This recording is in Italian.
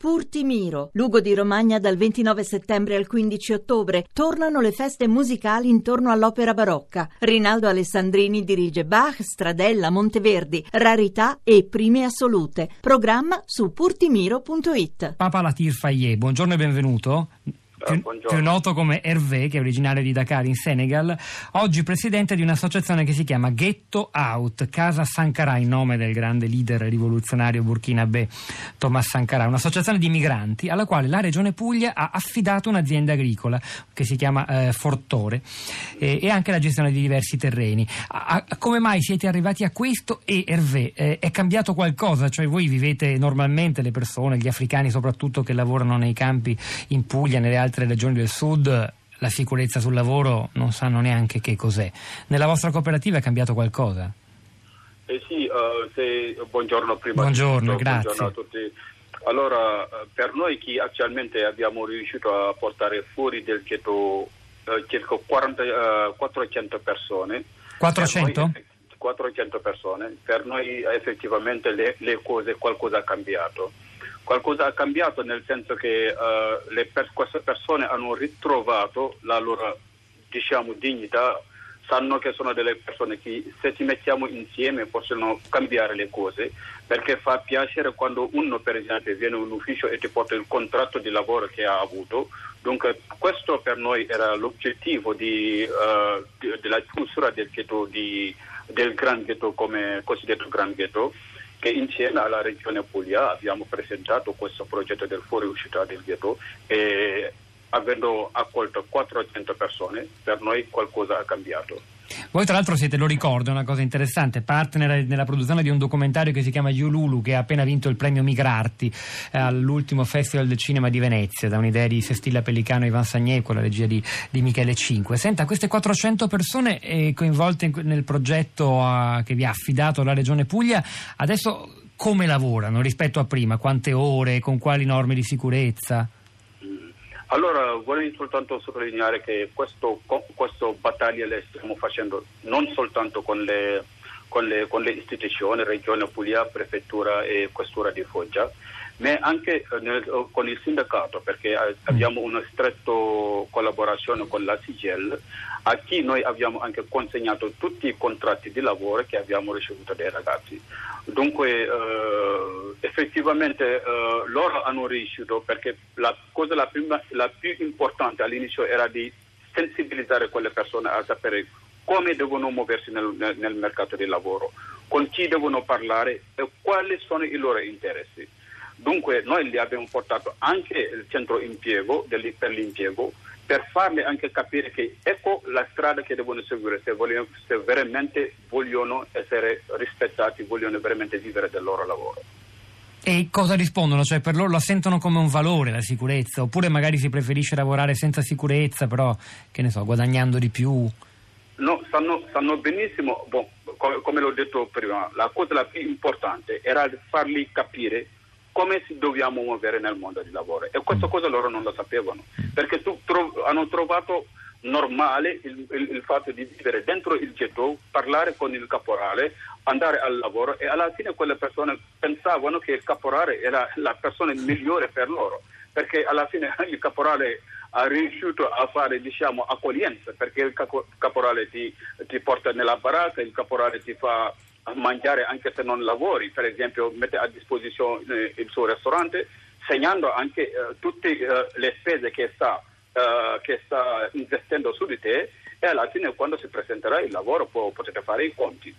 Purtimiro, Lugo di Romagna dal 29 settembre al 15 ottobre. Tornano le feste musicali intorno all'opera barocca. Rinaldo Alessandrini dirige Bach, Stradella, Monteverdi, Rarità e Prime Assolute. Programma su purtimiro.it. Papa Latir Fayet, buongiorno e benvenuto più, più, noto come Hervé, che è originario di Dakar in Senegal, oggi presidente di un'associazione che si chiama Ghetto Out, Casa Sankara, in nome del grande leader rivoluzionario burkinabè Thomas Sankara, un'associazione di migranti alla quale la regione Puglia ha affidato un'azienda agricola che si chiama eh, Fortore eh, e anche la gestione di diversi terreni. A, a, come mai siete arrivati a questo e Hervé, eh, è cambiato qualcosa? Cioè voi vivete normalmente le persone, gli africani soprattutto che lavorano nei campi in Puglia, nelle altre altre regioni del sud la sicurezza sul lavoro non sanno neanche che cos'è. Nella vostra cooperativa è cambiato qualcosa? Eh sì, uh, se, buongiorno prima. Buongiorno, tutto, grazie. Buongiorno a tutti. Allora, eh, per noi che attualmente abbiamo riuscito a portare fuori del ghetto uh, circa 40, uh, 400 persone. 400? Noi, 400 persone. Per noi effettivamente le, le cose, qualcosa ha cambiato qualcosa ha cambiato nel senso che uh, per, queste persone hanno ritrovato la loro diciamo, dignità, sanno che sono delle persone che se ci mettiamo insieme possono cambiare le cose, perché fa piacere quando uno per esempio viene in ufficio e ti porta il contratto di lavoro che ha avuto. Dunque questo per noi era l'obiettivo di, uh, di, della chiusura del ghetto, di, del Gran Ghetto come cosiddetto Gran Ghetto che insieme alla Regione Puglia abbiamo presentato questo progetto del fuoriuscita del ghetto e avendo accolto 400 persone per noi qualcosa ha cambiato. Voi tra l'altro siete, lo ricordo, una cosa interessante, partner nella produzione di un documentario che si chiama Yululu che ha appena vinto il premio Migrarti eh, all'ultimo Festival del Cinema di Venezia da un'idea di Sestilla Pellicano e Ivan Sagné con la regia di, di, Michele Cinque. Senta, queste 400 persone eh, coinvolte in, nel progetto a, che vi ha affidato la Regione Puglia, adesso come lavorano rispetto a prima? Quante ore? Con quali norme di sicurezza? Allora, vorrei soltanto sottolineare che questo, questo battaglia le stiamo facendo non soltanto con le, con le, con le istituzioni, Regione Puglia, Prefettura e Questura di Foggia, ma anche eh, nel, con il sindacato, perché mm. abbiamo una stretta collaborazione con la CGL, a chi noi abbiamo anche consegnato tutti i contratti di lavoro che abbiamo ricevuto dai ragazzi. Dunque, eh, effettivamente eh, loro hanno riuscito perché la cosa la, prima, la più importante all'inizio era di sensibilizzare quelle persone a sapere come devono muoversi nel, nel, mercato del lavoro, con chi devono parlare e quali sono i loro interessi. Dunque noi li abbiamo portato anche il centro impiego per l'impiego per farli anche capire che ecco la strada che devono seguire se, vogliono, se veramente vogliono essere rispettati, vogliono veramente vivere del loro lavoro. E cosa rispondono? Cioè per loro la sentono come un valore la sicurezza? Oppure magari si preferisce lavorare senza sicurezza, però, che ne so, guadagnando di più? No, sanno, sanno benissimo, bon, come, come l'ho detto prima, la cosa più importante era farli capire come si dobbiamo muovere nel mondo del lavoro. E questa mm. cosa loro non lo sapevano. Perché tro- hanno trovato normale il, il, il, fatto di vivere dentro il ghetto, parlare con il caporale, andare al lavoro e alla fine quelle persone pensavano che il caporale era la persona migliore per loro perché alla fine il caporale ha riuscito a fare diciamo accoglienza perché il caporale ti, ti porta nella baracca, il caporale ti fa mangiare anche se non lavori, per esempio mette a disposizione eh, il suo ristorante segnando anche eh, tutte eh, le spese che sta, eh, che sta, investendo su di te e alla fine quando si presenterà il lavoro può, potete fare i conti.